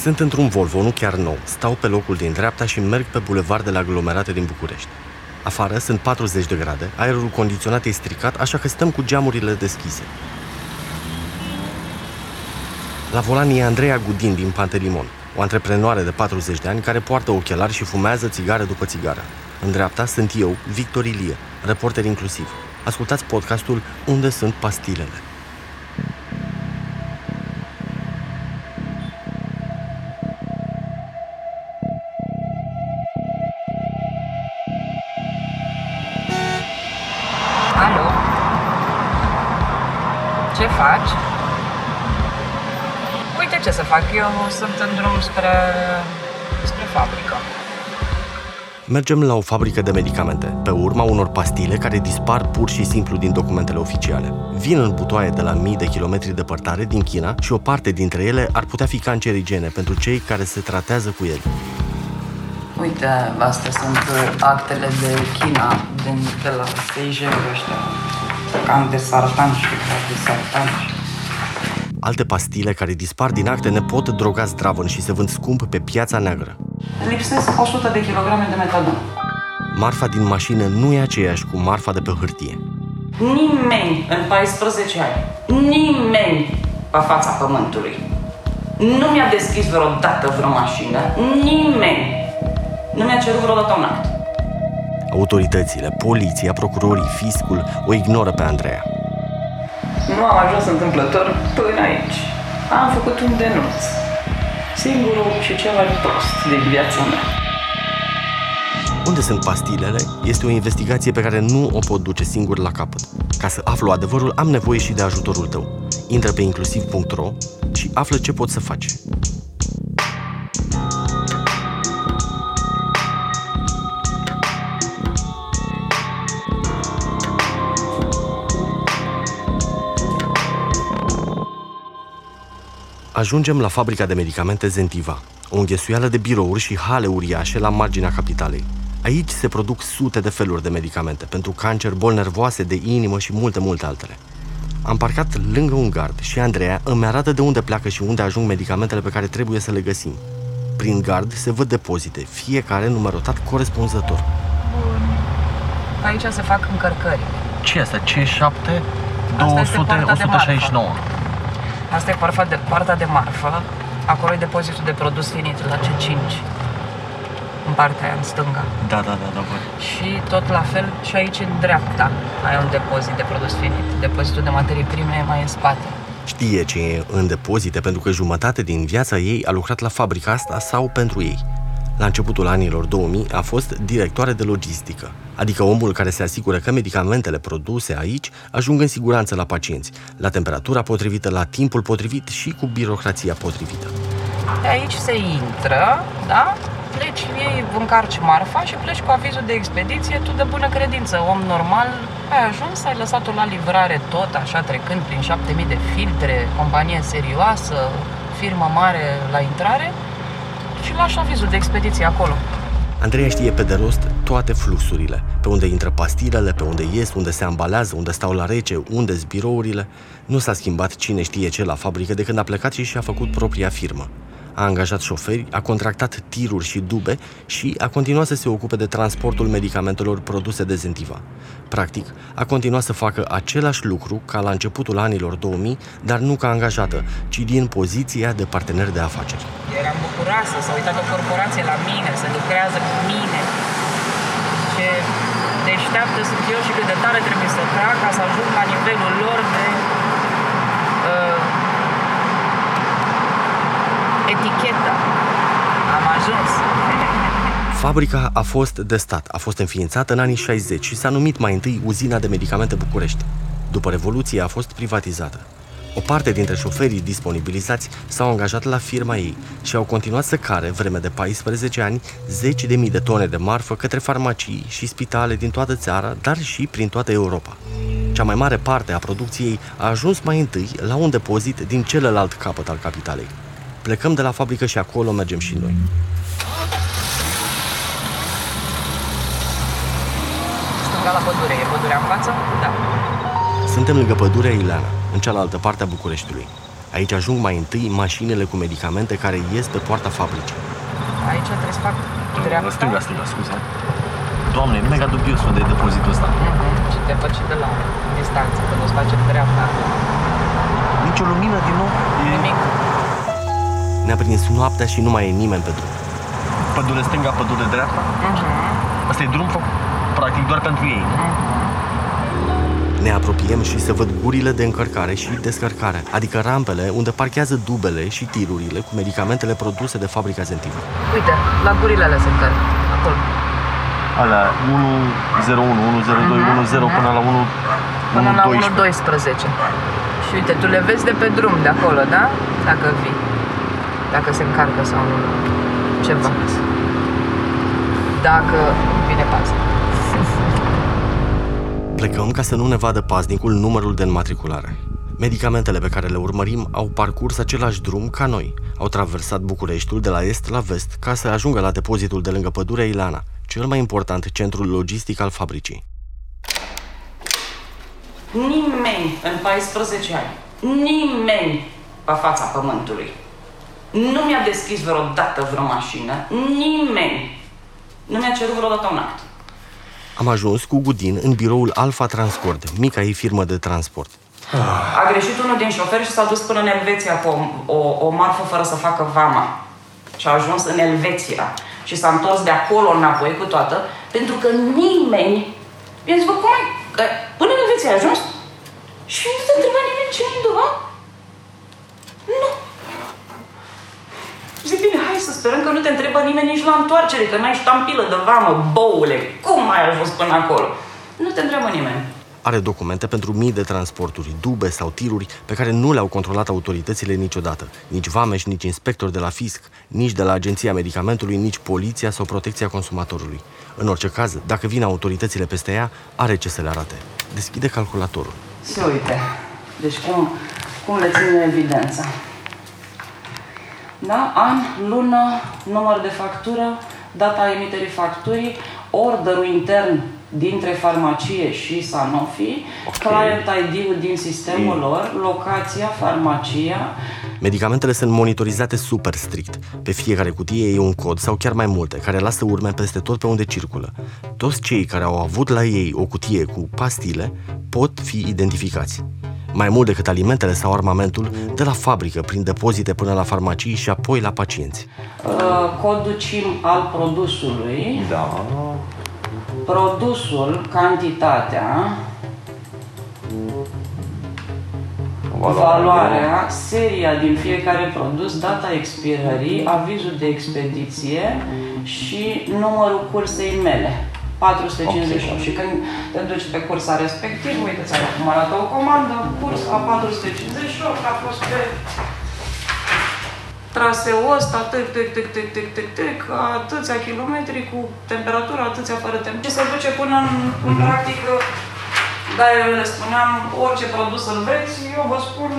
Sunt într-un Volvo, nu chiar nou. Stau pe locul din dreapta și merg pe bulevardele aglomerate din București. Afară sunt 40 de grade, aerul condiționat e stricat, așa că stăm cu geamurile deschise. La volan e Andreea Gudin din Pantelimon, o antreprenoare de 40 de ani care poartă ochelari și fumează țigară după țigară. În dreapta sunt eu, Victor Ilie, reporter inclusiv. Ascultați podcastul Unde sunt pastilele. Fac, eu sunt în drum spre, spre fabrică. Mergem la o fabrică de medicamente, pe urma unor pastile care dispar pur și simplu din documentele oficiale. Vin în butoaie de la mii de kilometri departare din China și o parte dintre ele ar putea fi cancerigene pentru cei care se tratează cu ele. Uite, astea sunt uh, actele de China, din, de la Seijel ăștia. Cam de sartan și de sartan. Alte pastile care dispar din acte ne pot droga zdravăn și se vând scump pe piața neagră. Lipsesc 100 de kilograme de metadon. Marfa din mașină nu e aceeași cu marfa de pe hârtie. Nimeni în 14 ani, nimeni pe fața pământului nu mi-a deschis vreodată vreo mașină, nimeni nu mi-a cerut vreodată un act. Autoritățile, poliția, procurorii, fiscul o ignoră pe Andreea. Nu am ajuns întâmplător până aici. Am făcut un denunț. Singurul și cel mai prost din viața mea. Unde sunt pastilele este o investigație pe care nu o pot duce singur la capăt. Ca să aflu adevărul, am nevoie și de ajutorul tău. Intră pe inclusiv.ro și află ce poți să faci. Ajungem la fabrica de medicamente Zentiva, o înghesuială de birouri și hale uriașe la marginea capitalei. Aici se produc sute de feluri de medicamente pentru cancer, boli nervoase, de inimă și multe, multe altele. Am parcat lângă un gard și Andreea îmi arată de unde pleacă și unde ajung medicamentele pe care trebuie să le găsim. Prin gard se văd depozite, fiecare numerotat corespunzător. Aici se fac încărcări. Ce e asta? C7 Asta este 200 partea de 169. Asta e partea de, partea de marfă. Acolo e depozitul de produs finit la C5. În partea aia, în stânga. Da, da, da, da, băi. Și tot la fel și aici în dreapta ai un depozit de produs finit. Depozitul de materii prime e mai în spate. Știe ce e în depozite pentru că jumătate din viața ei a lucrat la fabrica asta sau pentru ei. La începutul anilor 2000 a fost directoare de logistică, adică omul care se asigură că medicamentele produse aici ajung în siguranță la pacienți, la temperatura potrivită, la timpul potrivit și cu birocrația potrivită. De aici se intră, da? Pleci, iei, încarci marfa și pleci cu avizul de expediție, tu de bună credință, om normal, ai ajuns, ai lăsat-o la livrare tot așa, trecând prin 7000 de filtre, companie serioasă, firmă mare la intrare și lași avizul de expediție acolo. Andreea știe pe de rost toate fluxurile, pe unde intră pastilele, pe unde ies, unde se ambalează, unde stau la rece, unde sunt birourile. Nu s-a schimbat cine știe ce la fabrică de când a plecat și și-a făcut propria firmă. A angajat șoferi, a contractat tiruri și dube și a continuat să se ocupe de transportul medicamentelor produse de Zentiva. Practic, a continuat să facă același lucru ca la începutul anilor 2000, dar nu ca angajată, ci din poziția de partener de afaceri. Eram bucuroasă să uitat o corporație la mine, să lucrează cu mine. Ce deșteaptă sunt eu și cât de tare trebuie să trag ca să ajung la nivelul lor de uh, etichetă. Am ajuns. Fabrica a fost de stat, a fost înființată în anii 60 și s-a numit mai întâi Uzina de Medicamente București. După Revoluție a fost privatizată. O parte dintre șoferii disponibilizați s-au angajat la firma ei și au continuat să care, vreme de 14 ani, zeci de mii de tone de marfă către farmacii și spitale din toată țara, dar și prin toată Europa. Cea mai mare parte a producției a ajuns mai întâi la un depozit din celălalt capăt al capitalei. Plecăm de la fabrică și acolo mergem și noi. Stânga la pădure. E pădurea în față? Da. Suntem lângă pădurea Ileana, în cealaltă parte a Bucureștiului. Aici ajung mai întâi mașinile cu medicamente care ies pe poarta fabricii. Aici trebuie să fac dreapta. Stânga, stânga, scuze. Doamne, e mega dubios de depozitul ăsta. Mhm. Și te faci de la distanță, că nu-ți face dreapta. Nici o lumină din nou. E Nimic. Ne-a prins noaptea și nu mai e nimeni pe drum. pădure stânga, pădure dreapta. Asta e drum fă- practic doar pentru ei. nu? Ne apropiem și se văd gurile de încărcare și descărcare, adică rampele unde parchează dubele și tirurile cu medicamentele produse de fabrica Zentiva. Uite, la gurile alea se încarcă. Acolo. Alea 101, 102, 10 până la 1 Până la 112. 1.12. Și uite, tu le vezi de pe drum, de acolo, da? Dacă vii. Dacă se încarcă sau nu. Ceva. Dacă vine paza. Plecăm ca să nu ne vadă paznicul numărul de înmatriculare. Medicamentele pe care le urmărim au parcurs același drum ca noi. Au traversat Bucureștiul de la est la vest ca să ajungă la depozitul de lângă pădurea Ilana, cel mai important centru logistic al fabricii. Nimeni în 14 ani, nimeni pe fața pământului nu mi-a deschis vreodată vreo mașină, nimeni nu mi-a cerut vreodată un act. Am ajuns cu Gudin în biroul Alfa Transcord, mica ei firmă de transport. A greșit unul din șoferi și s-a dus până în Elveția cu o, o, o marfă fără să facă vama. Și a ajuns în Elveția și s-a întors de acolo înapoi cu toată, pentru că nimeni i-a zis, bă, cum ai? Că până în Elveția ai ajuns? Și nu te întreba nimeni ce ai dova? Nu. Zic, bine, hai să sperăm că nu te întrebă nimeni nici la întoarcere, că n-ai ștampilă de vamă, boule, cum ai ajuns până acolo? Nu te întreabă nimeni. Are documente pentru mii de transporturi, dube sau tiruri pe care nu le-au controlat autoritățile niciodată. Nici vameși, nici inspectori de la fisc, nici de la Agenția Medicamentului, nici poliția sau protecția consumatorului. În orice caz, dacă vin autoritățile peste ea, are ce să le arate. Deschide calculatorul. Se uite. Deci cum, cum le ține evidența. Da? An, lună, număr de factură, data emiterii facturii, orderul intern dintre farmacie și Sanofi, Ok. client ID-ul din sistemul lor, locația, farmacia, Medicamentele sunt monitorizate super strict. Pe fiecare cutie e un cod sau chiar mai multe, care lasă urme peste tot pe unde circulă. Toți cei care au avut la ei o cutie cu pastile pot fi identificați. Mai mult decât alimentele sau armamentul, de la fabrică, prin depozite până la farmacii și apoi la pacienți. uh, codul CIM al produsului, Da. produsul, cantitatea, valoarea, seria din fiecare produs, data expirării, avizul de expediție și numărul cursei mele. 458. Ok. Și când te duci pe cursa respectiv, uite, ți acum arată o comandă, curs a 458, a fost pe traseul ăsta, tâc, tâc, tâc, tâc, tâc, tâc, tâc, atâția kilometri cu temperatură, atâția fără temperatură. Și se duce până în, în practică, da, eu le spuneam, orice produs îl vreți, eu vă spun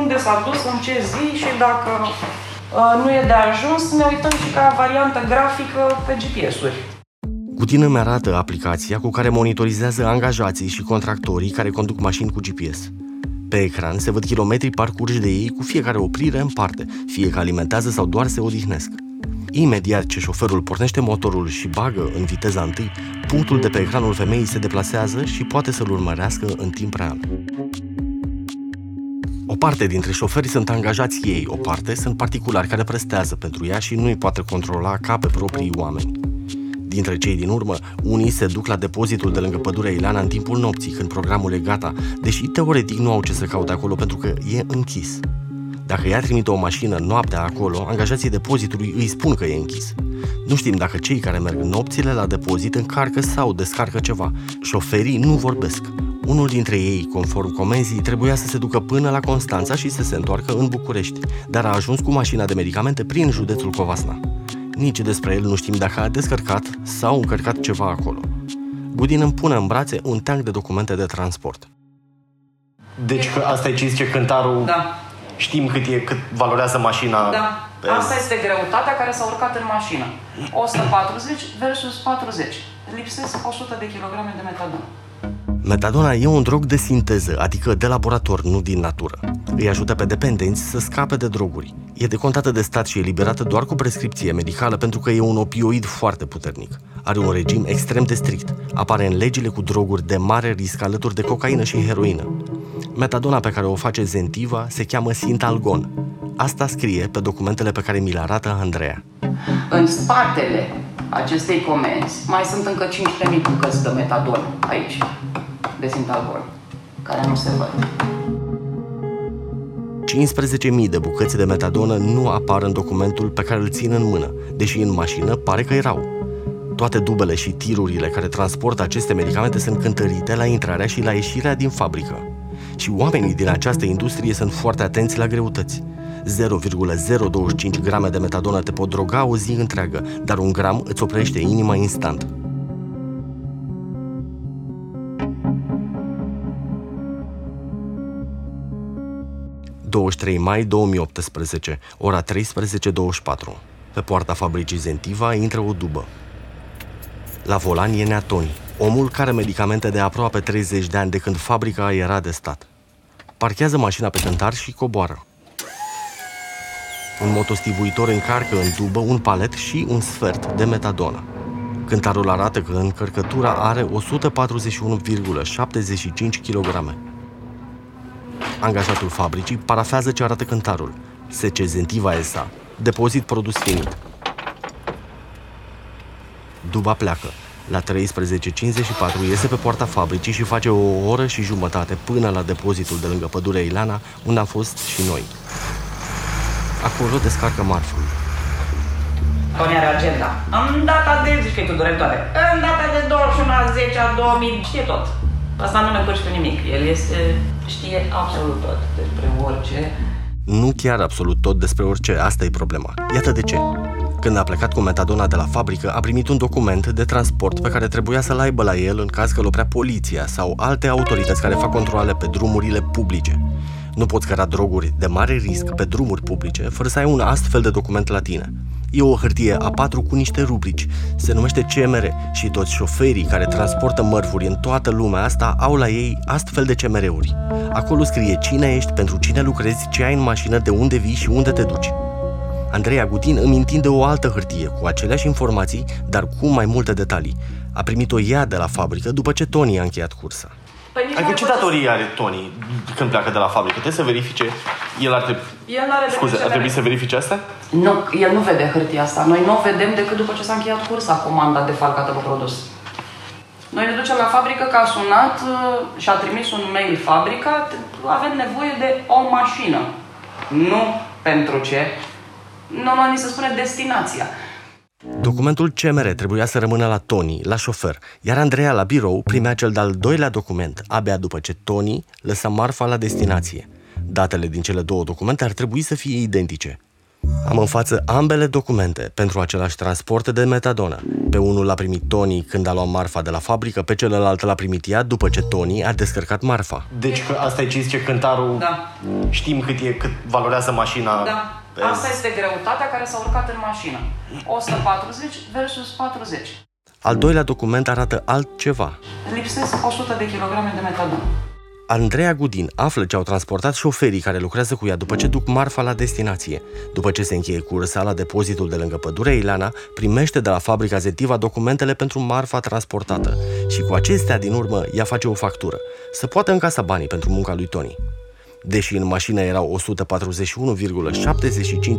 unde s-a dus, în ce zi și dacă uh, nu e de ajuns, ne uităm și ca variantă grafică pe GPS-uri. Gutin îmi arată aplicația cu care monitorizează angajații și contractorii care conduc mașini cu GPS. Pe ecran se văd kilometri parcurși de ei cu fiecare oprire în parte, fie că alimentează sau doar se odihnesc. Imediat ce șoferul pornește motorul și bagă în viteza întâi, punctul de pe ecranul femeii se deplasează și poate să-l urmărească în timp real. O parte dintre șoferi sunt angajați ei, o parte sunt particulari care prestează pentru ea și nu îi poate controla ca pe proprii oameni. Dintre cei din urmă, unii se duc la depozitul de lângă pădurea Ileana în timpul nopții, când programul e gata, deși teoretic nu au ce să caute acolo pentru că e închis. Dacă ea trimite o mașină noaptea acolo, angajații depozitului îi spun că e închis. Nu știm dacă cei care merg nopțile la depozit încarcă sau descarcă ceva. Șoferii nu vorbesc. Unul dintre ei, conform comenzii, trebuia să se ducă până la Constanța și să se întoarcă în București, dar a ajuns cu mașina de medicamente prin județul Covasna. Nici despre el nu știm dacă a descărcat sau încărcat ceva acolo. Budin îmi pune în brațe un teanc de documente de transport. Deci că asta e ce zice cântarul. Da. Știm cât e, cât valorează mașina. Da. Pe- Asta este greutatea care s-a urcat în mașină. 140 versus 40. Lipsesc 100 de kilograme de metadon. Metadona e un drog de sinteză, adică de laborator, nu din natură. Îi ajută pe dependenți să scape de droguri. E decontată de stat și eliberată doar cu prescripție medicală pentru că e un opioid foarte puternic. Are un regim extrem de strict. Apare în legile cu droguri de mare risc alături de cocaină și heroină. Metadona pe care o face Zentiva se cheamă Sintalgon. Asta scrie pe documentele pe care mi le arată Andreea. În spatele acestei comenzi mai sunt încă 5.000 bucăți de metadon aici, de Sintalgon, care nu se văd. 15.000 de bucăți de metadonă nu apar în documentul pe care îl țin în mână, deși în mașină pare că erau. Toate dubele și tirurile care transportă aceste medicamente sunt cântărite la intrarea și la ieșirea din fabrică. Și oamenii din această industrie sunt foarte atenți la greutăți. 0,025 grame de metadonă te pot droga o zi întreagă, dar un gram îți oprește inima instant. ...23 mai 2018, ora 13.24. Pe poarta fabricii Zentiva intră o dubă. La volan e Neatoni, omul care medicamente de aproape 30 de ani de când fabrica era de stat. Parchează mașina pe cântar și coboară. Un motostivuitor încarcă în dubă un palet și un sfert de metadonă. Cântarul arată că încărcătura are 141,75 kg. Angajatul fabricii parafează ce arată cântarul. SC Zentiva SA. Depozit produs finit. Duba pleacă. La 13.54 iese pe poarta fabricii și face o oră și jumătate până la depozitul de lângă pădurea Ilana, unde am fost și noi. Acolo descarcă marful. Tony are agenda. În data de, zici că e tu directoare, în data de 21 a 10 a 2000, știe tot. Asta nu ne cu nimic. El este, știe absolut tot despre orice. Nu chiar absolut tot despre orice, asta e problema. Iată de ce. Când a plecat cu metadona de la fabrică, a primit un document de transport pe care trebuia să-l aibă la el în caz că l oprea poliția sau alte autorități care fac controle pe drumurile publice. Nu poți căra droguri de mare risc pe drumuri publice fără să ai un astfel de document la tine. E o hârtie A4 cu niște rubrici, se numește CMR și toți șoferii care transportă mărfuri în toată lumea asta au la ei astfel de CMR-uri. Acolo scrie cine ești, pentru cine lucrezi, ce ai în mașină, de unde vii și unde te duci. Andreea Gutin îmi întinde o altă hârtie cu aceleași informații, dar cu mai multe detalii. A primit-o ea de la fabrică după ce Tony a încheiat cursa. Păi adică ce datorie are Tony când pleacă de la fabrică? Trebuie să verifice, el ar trebui... El are Scuze, ar trebui să verifice asta? Nu, el nu vede hârtia asta. Noi nu o vedem decât după ce s-a încheiat cursa comanda defalcată pe produs. Noi ne ducem la fabrică că a sunat uh, și a trimis un mail fabrica, avem nevoie de o mașină. Nu pentru ce. Normal ni se spune destinația. Documentul CMR trebuia să rămână la Tony, la șofer, iar Andreea la birou primea cel de-al doilea document, abia după ce Tony lăsa marfa la destinație. Datele din cele două documente ar trebui să fie identice. Am în față ambele documente pentru același transport de metadonă. Pe unul l-a primit Tony când a luat marfa de la fabrică, pe celălalt l-a primit ea după ce Tony a descărcat marfa. Deci că asta e ce zice cântarul, Da. știm cât, e, cât valorează mașina. Da. Asta este greutatea care s-a urcat în mașină. 140 versus 40. Al doilea document arată altceva. Lipsesc 100 de kilograme de metadon. Andreea Gudin află ce au transportat șoferii care lucrează cu ea după ce duc marfa la destinație. După ce se încheie cursa la depozitul de lângă pădurea Ilana, primește de la fabrica Zetiva documentele pentru marfa transportată și cu acestea din urmă ea face o factură, să poată încasa banii pentru munca lui Tony. Deși în mașină erau 141,75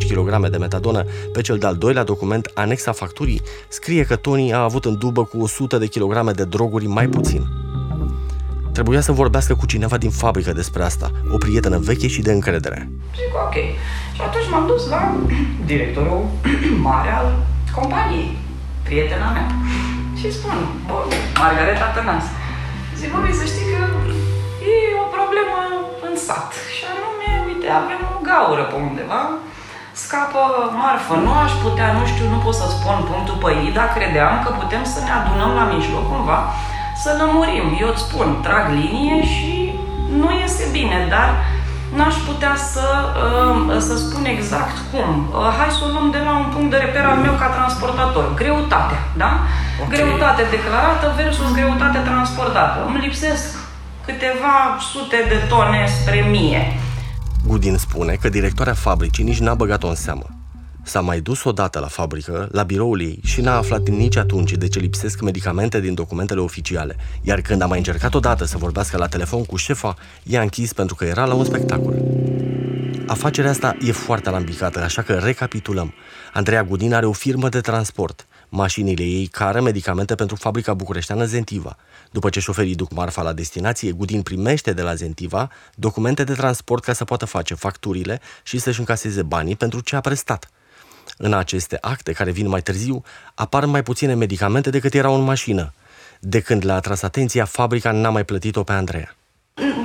kg de metadonă, pe cel de-al doilea document, anexa facturii, scrie că Tony a avut în dubă cu 100 de kg de droguri mai puțin. Trebuia să vorbească cu cineva din fabrică despre asta, o prietenă veche și de încredere. Zic, ok. Și atunci m-am dus la directorul mare al companiei, prietena mea. Și spun, bă, Margareta Tănas, zic, bă, să știi că e o problemă în sat. Și anume, uite, avem o gaură pe undeva, scapă marfă. Nu aș putea, nu știu, nu pot să spun punctul pe ei, dar credeam că putem să ne adunăm la mijloc cumva, să lămurim. Eu îți spun, trag linie și nu este bine, dar n-aș putea să, uh, să spun exact cum. Uh, hai să o luăm de la un punct de reper al meu ca transportator. Greutatea, da? Ok. Greutate declarată versus greutate transportată. Îmi lipsesc câteva sute de tone spre mie. Gudin spune că directoarea fabricii nici n-a băgat-o în seamă. S-a mai dus odată la fabrică, la biroul ei și n-a aflat nici atunci de ce lipsesc medicamente din documentele oficiale, iar când a mai încercat odată să vorbească la telefon cu șefa, i-a închis pentru că era la un spectacol. Afacerea asta e foarte alambicată, așa că recapitulăm. Andreea Gudin are o firmă de transport. Mașinile ei cară medicamente pentru fabrica bucureșteană Zentiva. După ce șoferii duc marfa la destinație, Gudin primește de la Zentiva documente de transport ca să poată face facturile și să-și încaseze banii pentru ce a prestat. În aceste acte, care vin mai târziu, apar mai puține medicamente decât erau în mașină. De când le-a atras atenția, fabrica n-a mai plătit-o pe Andreea.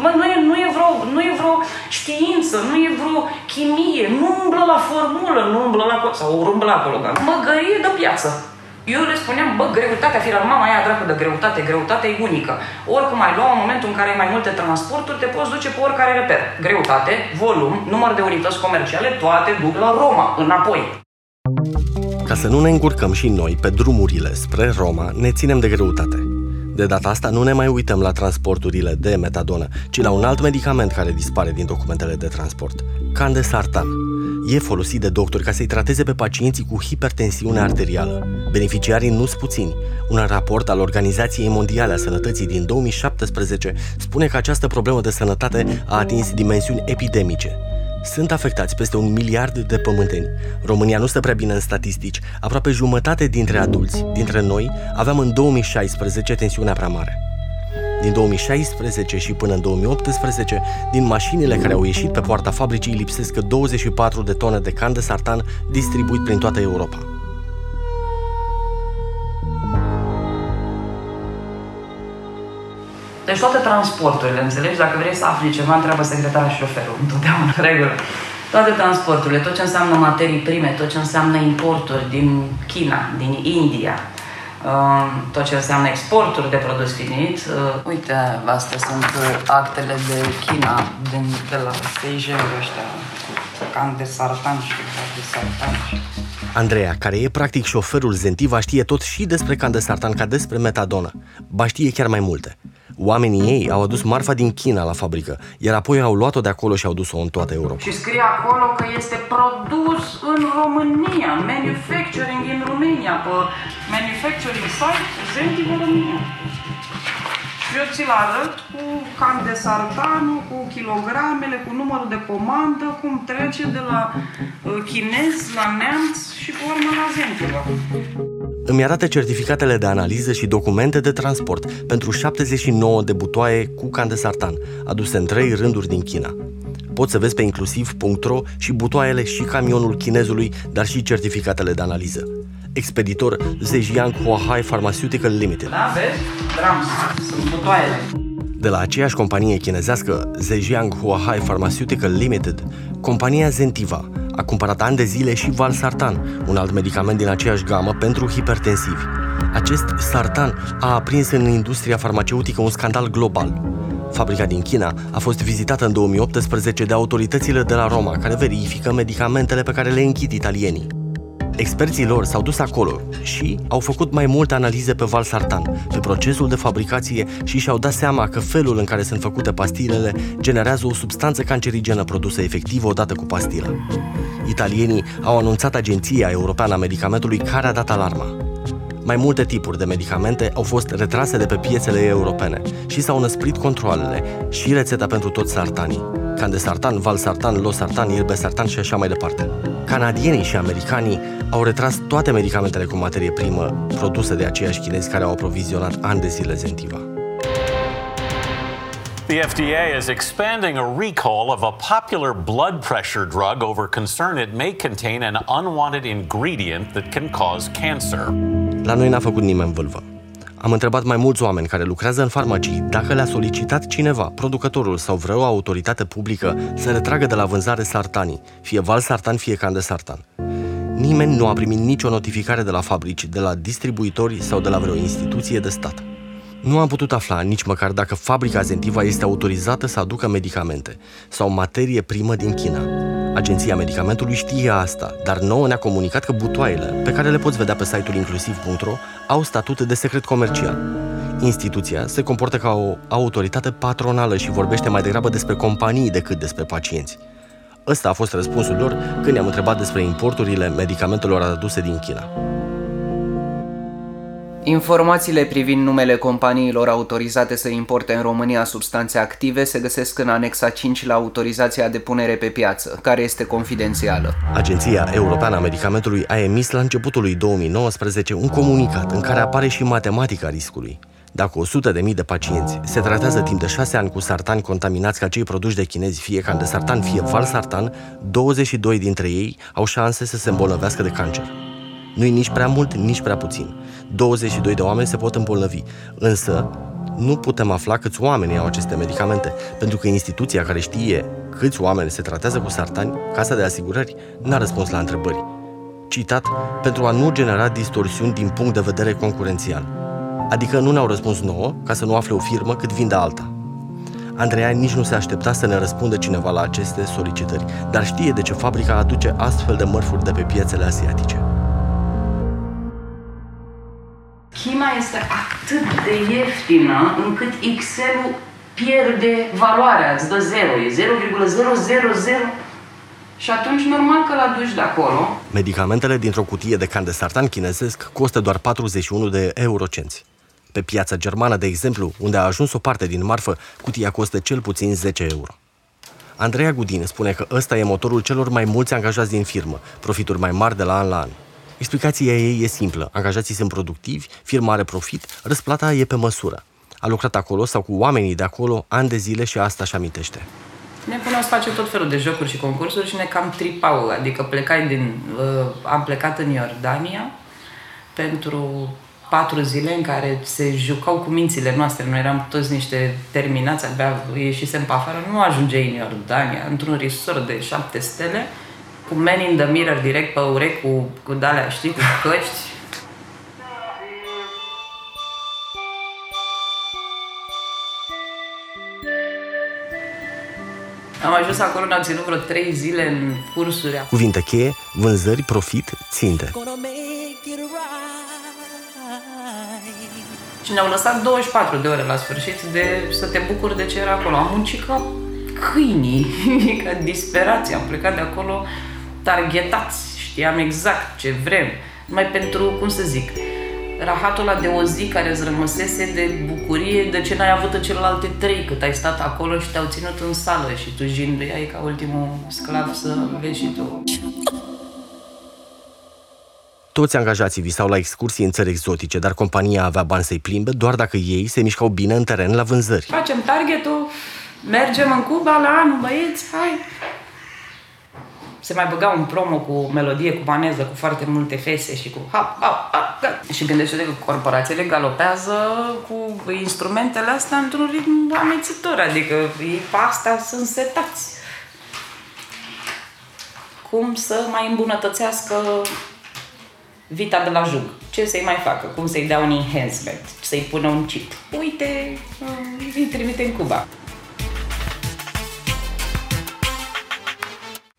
Mă, nu, e, nu, e vreo, nu e vreo știință, nu e vreo chimie, nu umblă la formulă, nu umblă la... sau umblă acolo, dar măgărie de piață. Eu le spuneam, bă, greutatea, fi la mama aia dracu de greutate, greutatea e unică. Oricum ai lua în momentul în care ai mai multe transporturi, te poți duce pe oricare reper. Greutate, volum, număr de unități comerciale, toate duc la Roma, înapoi. Ca să nu ne încurcăm și noi pe drumurile spre Roma, ne ținem de greutate. De data asta nu ne mai uităm la transporturile de metadonă, ci la un alt medicament care dispare din documentele de transport, candesartan. E folosit de doctori ca să-i trateze pe pacienții cu hipertensiune arterială. Beneficiarii nu sunt puțini. Un raport al Organizației Mondiale a Sănătății din 2017 spune că această problemă de sănătate a atins dimensiuni epidemice. Sunt afectați peste un miliard de pământeni. România nu stă prea bine în statistici. Aproape jumătate dintre adulți, dintre noi, aveam în 2016 tensiunea prea mare. Din 2016 și până în 2018, din mașinile care au ieșit pe poarta fabricii lipsesc 24 de tone de can de sartan distribuit prin toată Europa. Deci toate transporturile, înțelegi? Dacă vrei să afli ceva, întreabă secretara și șoferul, întotdeauna, regulă. Toate transporturile, tot ce înseamnă materii prime, tot ce înseamnă importuri din China, din India, uh, tot ce înseamnă exporturi de produs finit. Uh, uite, astea sunt actele de China, din, de la Seychelles ăștia, can de sartan și de sartan. Andreea, care e practic șoferul Zentiva, știe tot și despre can de sartan ca despre metadonă. Ba știe chiar mai multe. Oamenii ei au adus marfa din China la fabrică, iar apoi au luat-o de acolo și au dus-o în toată Europa. Și scrie acolo că este produs în România, manufacturing in România, pe manufacturing site, Zentiva România. Și eu ți-l arăt cu cam de sartanul, cu kilogramele, cu numărul de comandă, cum trece de la uh, chinez la neamț și pe urmă la Zentiva. Îmi arată certificatele de analiză și documente de transport pentru 79 de butoaie cu can de sartan, aduse în trei rânduri din China. Poți să vezi pe inclusiv.ro și butoaiele și camionul chinezului, dar și certificatele de analiză. Expeditor Zhejiang Huahai Pharmaceutical Limited. Da, vezi? Drams, sunt butoaiele. De la aceeași companie chinezească, Zhejiang Huahai Pharmaceutical Limited, compania Zentiva a cumpărat ani de zile și Valsartan, un alt medicament din aceeași gamă pentru hipertensivi. Acest sartan a aprins în industria farmaceutică un scandal global. Fabrica din China a fost vizitată în 2018 de autoritățile de la Roma, care verifică medicamentele pe care le închid italienii. Experții lor s-au dus acolo și au făcut mai multe analize pe valsartan, pe procesul de fabricație și și-au dat seama că felul în care sunt făcute pastilele generează o substanță cancerigenă produsă efectiv odată cu pastila. Italienii au anunțat Agenția Europeană a Medicamentului care a dat alarma. Mai multe tipuri de medicamente au fost retrase de pe piețele europene și s-au năsprit controlele și rețeta pentru toți sartanii. Candesartan, valsartan, losartan, irbesartan și așa mai departe. Canadienii și americanii au retras toate medicamentele cu materie primă produse de aceiași chinezi care au aprovizionat ani de zile Zentiva. The FDA is expanding a recall of a popular blood pressure drug over concern it may contain an unwanted ingredient that can cause cancer. La noi n-a făcut nimeni vâlvă. Am întrebat mai mulți oameni care lucrează în farmacii dacă le-a solicitat cineva, producătorul sau vreo autoritate publică, să retragă de la vânzare sartanii, fie val sartan, fie can de sartan. Nimeni nu a primit nicio notificare de la fabrici, de la distribuitori sau de la vreo instituție de stat. Nu am putut afla nici măcar dacă fabrica Zentiva este autorizată să aducă medicamente sau materie primă din China. Agenția Medicamentului știe asta, dar nouă ne-a comunicat că butoaiele, pe care le poți vedea pe site-ul inclusiv.ro, au statut de secret comercial. instituția se comportă ca o autoritate patronală și vorbește mai degrabă despre companii decât despre pacienți. Ăsta a fost răspunsul lor când ne-am întrebat despre importurile medicamentelor aduse din China. Informațiile privind numele companiilor autorizate să importe în România substanțe active se găsesc în anexa 5 la autorizația de punere pe piață, care este confidențială. Agenția Europeană a Medicamentului a emis la începutul lui 2019 un comunicat în care apare și matematica riscului. Dacă 100 de mii de pacienți se tratează timp de 6 ani cu sartani contaminați ca cei produși de chinezi, fie candesartan, fie valsartan, 22 dintre ei au șanse să se îmbolnăvească de cancer. Nu-i nici prea mult, nici prea puțin. 22 de oameni se pot îmbolnăvi, însă nu putem afla câți oameni au aceste medicamente, pentru că instituția care știe câți oameni se tratează cu sartani, Casa de Asigurări, n-a răspuns la întrebări. Citat, pentru a nu genera distorsiuni din punct de vedere concurențial. Adică nu ne-au răspuns nouă, ca să nu afle o firmă cât vinde alta. Andreea nici nu se aștepta să ne răspundă cineva la aceste solicitări, dar știe de ce fabrica aduce astfel de mărfuri de pe piețele asiatice. Este atât de ieftină încât Excel-ul pierde valoarea, îți dă 0, e 0,000 și atunci normal că l duci de acolo. Medicamentele dintr-o cutie de candesartan chinezesc costă doar 41 de eurocenți. Pe piața germană, de exemplu, unde a ajuns o parte din marfă, cutia costă cel puțin 10 euro. Andreea Gudin spune că ăsta e motorul celor mai mulți angajați din firmă, profituri mai mari de la an la an. Explicația ei e simplă. Angajații sunt productivi, firma are profit, răsplata e pe măsură. A lucrat acolo sau cu oamenii de acolo ani de zile și asta și amintește. Ne puneau să facem tot felul de jocuri și concursuri și ne cam tripau. Adică plecai din... Uh, am plecat în Iordania pentru patru zile în care se jucau cu mințile noastre. Noi eram toți niște terminați, abia ieșisem pe afară. Nu ajungeai în Iordania, într-un resort de șapte stele cu Man in the Mirror direct pe urechi, cu, cu dalea, știi, cu căști. Am ajuns acolo, ne-au ținut vreo 3 zile în cursuri. Cuvinte cheie, vânzări, profit, ținte. Și ne-au lăsat 24 de ore la sfârșit de să te bucuri de ce era acolo. Am muncit ca câinii, ca disperație. Am plecat de acolo targetați, știam exact ce vrem, numai pentru, cum să zic, rahatul ăla de o zi care îți rămăsese de bucurie de ce n-ai avut în celelalte trei, cât ai stat acolo și te-au ținut în sală și tu jinduiai ca ultimul sclav să vezi și tu. Toți angajații visau la excursii în țări exotice, dar compania avea bani să-i plimbe doar dacă ei se mișcau bine în teren la vânzări. Facem targetul, mergem în Cuba la anul, băieți, hai! Se mai băga un promo cu melodie cubaneză, cu foarte multe fese și cu ha, ha, ha, ha. Și gândește-te că corporațiile galopează cu instrumentele astea într-un ritm amețitor, adică ei pe asta sunt setați. Cum să mai îmbunătățească vita de la jug. Ce să-i mai facă? Cum să-i dea un enhancement? Să-i pună un chip? Uite, îi trimite în Cuba.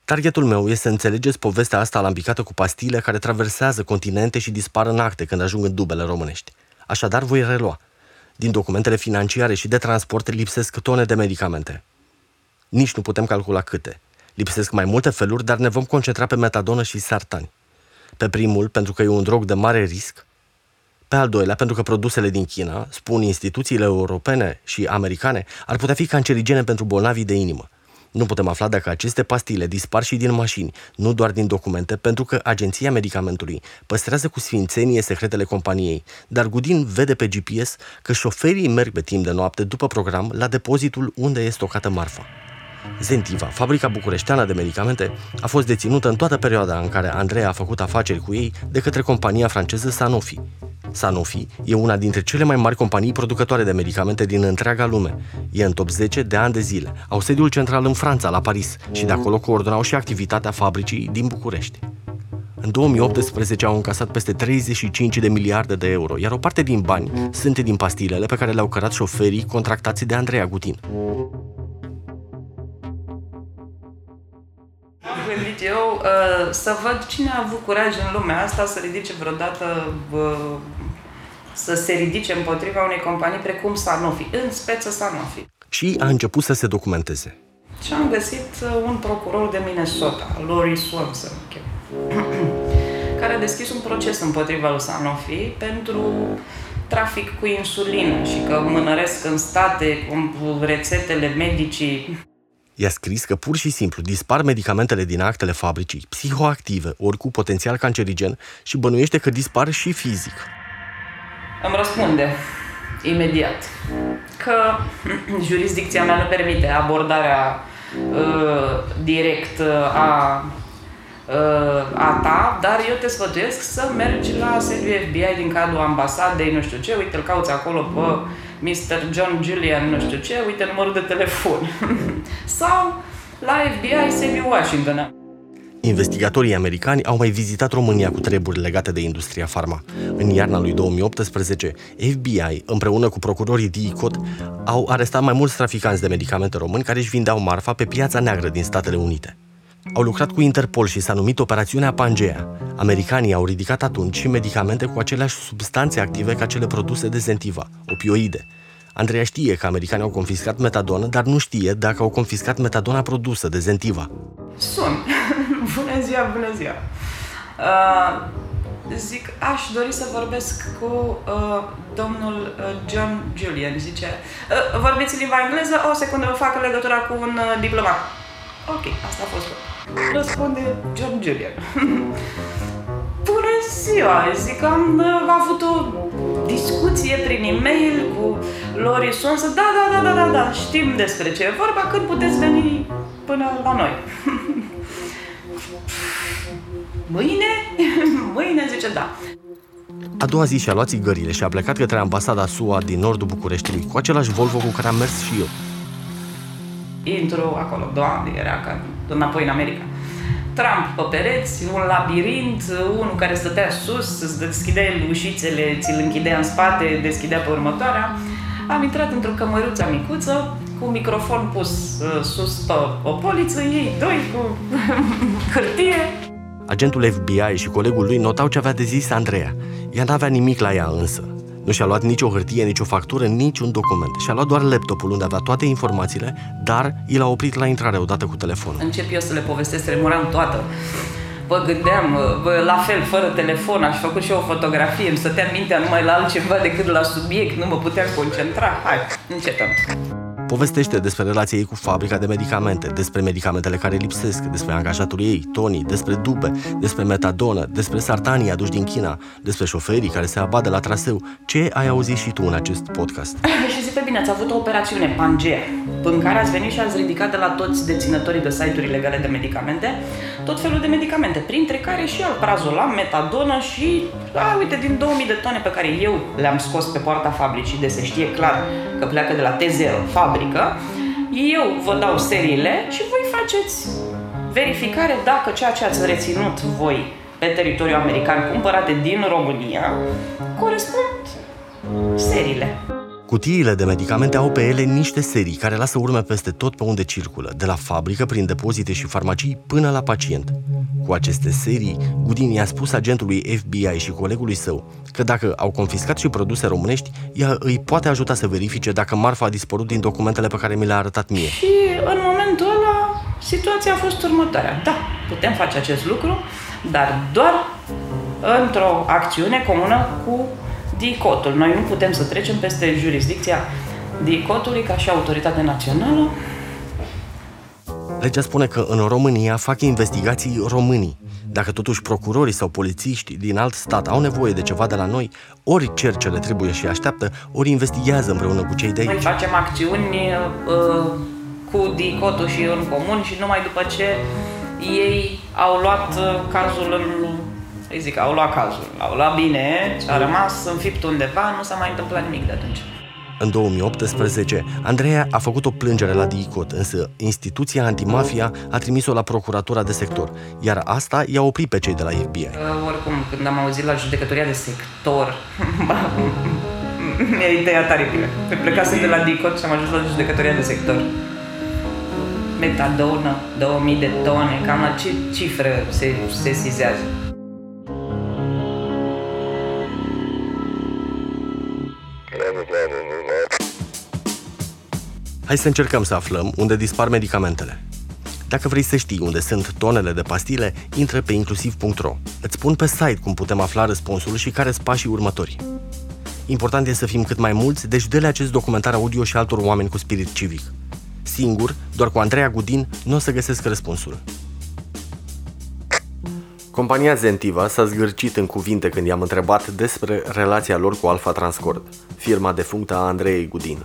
Targetul meu este să înțelegeți povestea asta alambicată cu pastile care traversează continente și dispar în acte când ajung în dubele românești. Așadar, voi relua. Din documentele financiare și de transport lipsesc tone de medicamente. Nici nu putem calcula câte. Lipsesc mai multe feluri, dar ne vom concentra pe metadonă și sartani. Pe primul, pentru că e un drog de mare risc. Pe al doilea, pentru că produsele din China, spun instituțiile europene și americane, ar putea fi cancerigene pentru bolnavii de inimă. Nu putem afla dacă aceste pastile dispar și din mașini, nu doar din documente, pentru că Agenția Medicamentului păstrează cu sfințenie secretele companiei, dar Gudin vede pe GPS că șoferii merg pe timp de noapte după program la depozitul unde e stocată marfa. Zentiva, fabrica bucureșteană de medicamente, a fost deținută în toată perioada în care Andrei a făcut afaceri cu ei de către compania franceză Sanofi. Sanofi e una dintre cele mai mari companii producătoare de medicamente din întreaga lume. E în top 10 de ani de zile. Au sediul central în Franța, la Paris, și de acolo coordonau și activitatea fabricii din București. În 2018 au încasat peste 35 de miliarde de euro, iar o parte din bani sunt din pastilele pe care le-au cărat șoferii contractați de Andreea Gutin. Gândit eu uh, să văd cine a avut curaj în lumea asta să ridice vreodată uh, să se ridice împotriva unei companii precum Sanofi, în speță Sanofi. Și a început să se documenteze. Și am găsit uh, un procuror de Minnesota, Lori Swanson, care a deschis un proces împotriva lui Sanofi pentru trafic cu insulină și că mânăresc în state cu rețetele medicii. I-a scris că pur și simplu dispar medicamentele din actele fabricii, psihoactive, ori cu potențial cancerigen și bănuiește că dispar și fizic. Îmi răspunde imediat că jurisdicția mea nu permite abordarea uh, direct uh, a uh, a ta, dar eu te sfătuiesc să mergi la sediul FBI din cadrul ambasadei, nu știu ce, uite, îl cauți acolo pe Mr. John Julian, nu știu ce, uite numărul de telefon. Sau la FBI, sediul Washington. Investigatorii americani au mai vizitat România cu treburi legate de industria farma. În iarna lui 2018, FBI, împreună cu procurorii DICOT, au arestat mai mulți traficanți de medicamente români care își vindeau marfa pe piața neagră din Statele Unite. Au lucrat cu Interpol și s-a numit Operațiunea Pangea. Americanii au ridicat atunci și medicamente cu aceleași substanțe active ca cele produse de Zentiva, opioide. Andreea știe că americanii au confiscat metadonă, dar nu știe dacă au confiscat metadona produsă de Zentiva. Sun. bună ziua, bună ziua. Uh, zic, aș dori să vorbesc cu uh, domnul uh, John Julian, zice. Uh, vorbiți limba engleză? O secundă, vă fac legătura cu un uh, diplomat. Ok, asta a fost Răspunde John Julian. Bună ziua! Zic, am uh, avut o discuție prin e-mail cu Lori Swanson. Da, da, da, da, da, da, știm despre ce e vorba, când puteți veni până la noi. Mâine? Mâine zice da. A doua zi și-a luat țigările și a plecat către ambasada SUA din nordul Bucureștiului, cu același Volvo cu care am mers și eu intru acolo, doamne, era ca înapoi în America. Trump pe pereți, un labirint, unul care stătea sus, îți deschidea ușițele, ți-l închidea în spate, deschidea pe următoarea. Am intrat într-o cămăruță micuță, cu un microfon pus uh, sus pe o poliță, ei doi cu hârtie. Agentul FBI și colegul lui notau ce avea de zis Andreea. Ea n-avea nimic la ea însă. Nu și-a luat nicio hârtie, nicio factură, niciun document. Și-a luat doar laptopul unde avea toate informațiile, dar i l-a oprit la intrare odată cu telefonul. Încep eu să le povestesc, tremuram toată. Bă, gândeam, bă, la fel, fără telefon, aș făcut și eu o fotografie, îmi stătea mintea numai la altceva decât la subiect, nu mă puteam concentra. Hai, începem. Povestește despre relația ei cu fabrica de medicamente, despre medicamentele care lipsesc, despre angajatul ei, Tony, despre dube, despre metadonă, despre sartanii aduși din China, despre șoferii care se abat de la traseu. Ce ai auzit și tu în acest podcast? și zic pe bine, ați avut o operațiune Pangea, în care ați venit și ați ridicat de la toți deținătorii de site-uri legale de medicamente tot felul de medicamente, printre care și alprazolam, metadonă și, a, uite, din 2000 de tone pe care eu le-am scos pe poarta fabricii, de se știe clar că pleacă de la T0 fabrică, eu vă dau seriile și voi faceți verificare dacă ceea ce ați reținut voi pe teritoriul american cumpărate din România corespund seriile. Cutiile de medicamente au pe ele niște serii care lasă urme peste tot pe unde circulă, de la fabrică, prin depozite și farmacii, până la pacient. Cu aceste serii, Gudin i-a spus agentului FBI și colegului său că dacă au confiscat și produse românești, ea îi poate ajuta să verifice dacă marfa a dispărut din documentele pe care mi le-a arătat mie. Și în momentul ăla, situația a fost următoarea. Da, putem face acest lucru, dar doar într-o acțiune comună cu DICOT-ul. Noi nu putem să trecem peste jurisdicția DICOT-ului ca și autoritate națională. Legea spune că în România fac investigații românii. Dacă totuși procurorii sau polițiști din alt stat au nevoie de ceva de la noi, ori cer ce le trebuie și așteaptă, ori investigează împreună cu cei de aici. Noi facem acțiuni uh, cu DICOT-ul și în comun și numai după ce ei au luat uh, cazul în îi zic, au luat cazul, au luat bine și a rămas înfipt undeva, nu s-a mai întâmplat nimic de atunci. În 2018, Andreea a făcut o plângere la DICOT, însă instituția antimafia a trimis-o la procuratura de sector, iar asta i-a oprit pe cei de la FBI. Uh, oricum, când am auzit la judecătoria de sector, mi-a ideea tare bine. Pe plecase de la DICOT și am ajuns la judecătoria de sector. Metadonă, 2000 de tone, cam la ce cifră se, se Hai să încercăm să aflăm unde dispar medicamentele. Dacă vrei să știi unde sunt tonele de pastile, intră pe inclusiv.ro. Îți spun pe site cum putem afla răspunsul și care sunt pașii următori. Important e să fim cât mai mulți, deci dă acest documentar audio și altor oameni cu spirit civic. Singur, doar cu Andreea Gudin, nu o să găsesc răspunsul. Compania Zentiva s-a zgârcit în cuvinte când i-am întrebat despre relația lor cu Alfa Transcord, firma defunctă a Andrei Gudin.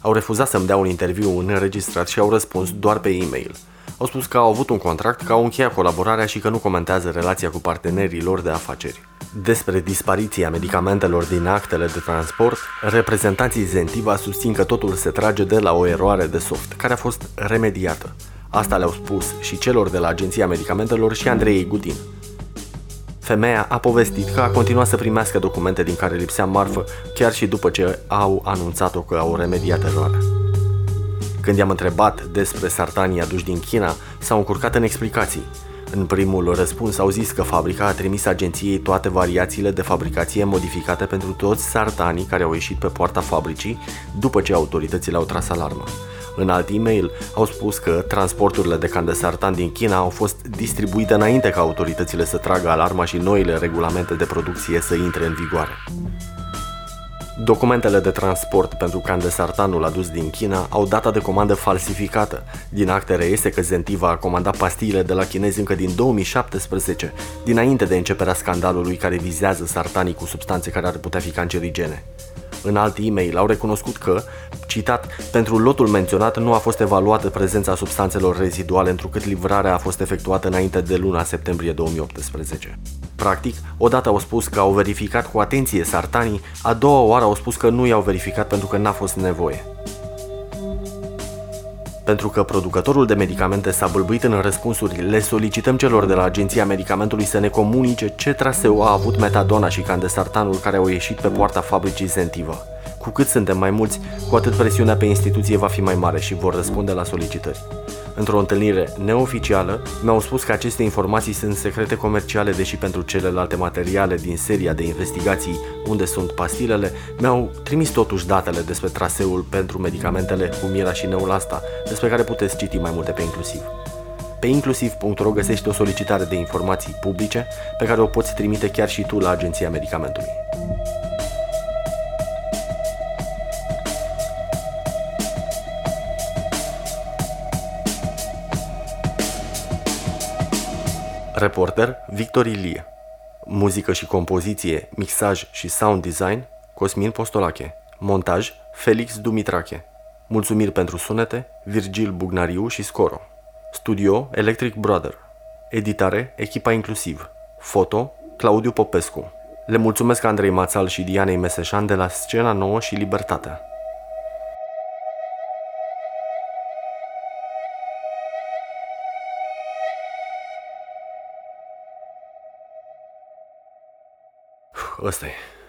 Au refuzat să-mi dea un interviu înregistrat și au răspuns doar pe e-mail. Au spus că au avut un contract, că au încheiat colaborarea și că nu comentează relația cu partenerii lor de afaceri. Despre dispariția medicamentelor din actele de transport, reprezentanții Zentiva susțin că totul se trage de la o eroare de soft, care a fost remediată. Asta le-au spus și celor de la Agenția Medicamentelor și Andrei Gudin. Femeia a povestit că a continuat să primească documente din care lipsea marfă chiar și după ce au anunțat-o că au remediat eroarea. Când i-am întrebat despre sartanii aduși din China, s-au încurcat în explicații. În primul răspuns au zis că fabrica a trimis agenției toate variațiile de fabricație modificate pentru toți sartanii care au ieșit pe poarta fabricii după ce autoritățile au tras alarmă. În alt e-mail au spus că transporturile de candesartan din China au fost distribuite înainte ca autoritățile să tragă alarma și noile regulamente de producție să intre în vigoare. Documentele de transport pentru candesartanul adus din China au data de comandă falsificată. Din acte reiese că Zentiva a comandat pastiile de la chinezi încă din 2017, dinainte de începerea scandalului care vizează sartanii cu substanțe care ar putea fi cancerigene. În alt e-mail au recunoscut că, citat, pentru lotul menționat nu a fost evaluată prezența substanțelor reziduale întrucât livrarea a fost efectuată înainte de luna septembrie 2018. Practic, odată au spus că au verificat cu atenție sartanii, a doua oară au spus că nu i-au verificat pentru că n-a fost nevoie. Pentru că producătorul de medicamente s-a bâlbuit în răspunsuri, le solicităm celor de la Agenția Medicamentului să ne comunice ce traseu a avut metadona și candesartanul care au ieșit pe poarta fabricii Zentiva. Cu cât suntem mai mulți, cu atât presiunea pe instituție va fi mai mare și vor răspunde la solicitări. Într-o întâlnire neoficială, mi-au spus că aceste informații sunt secrete comerciale, deși pentru celelalte materiale din seria de investigații unde sunt pastilele, mi-au trimis totuși datele despre traseul pentru medicamentele cu mira și neulasta, despre care puteți citi mai multe pe inclusiv. Pe inclusiv.ro găsești o solicitare de informații publice pe care o poți trimite chiar și tu la Agenția Medicamentului. Reporter Victor Ilie. Muzică și compoziție, mixaj și sound design Cosmin Postolache. Montaj Felix Dumitrache. Mulțumiri pentru sunete Virgil Bugnariu și Scoro. Studio Electric Brother. Editare Echipa Inclusiv. Foto Claudiu Popescu. Le mulțumesc Andrei Mațal și Dianei Meseșan de la Scena Nouă și Libertatea. Ăsta e.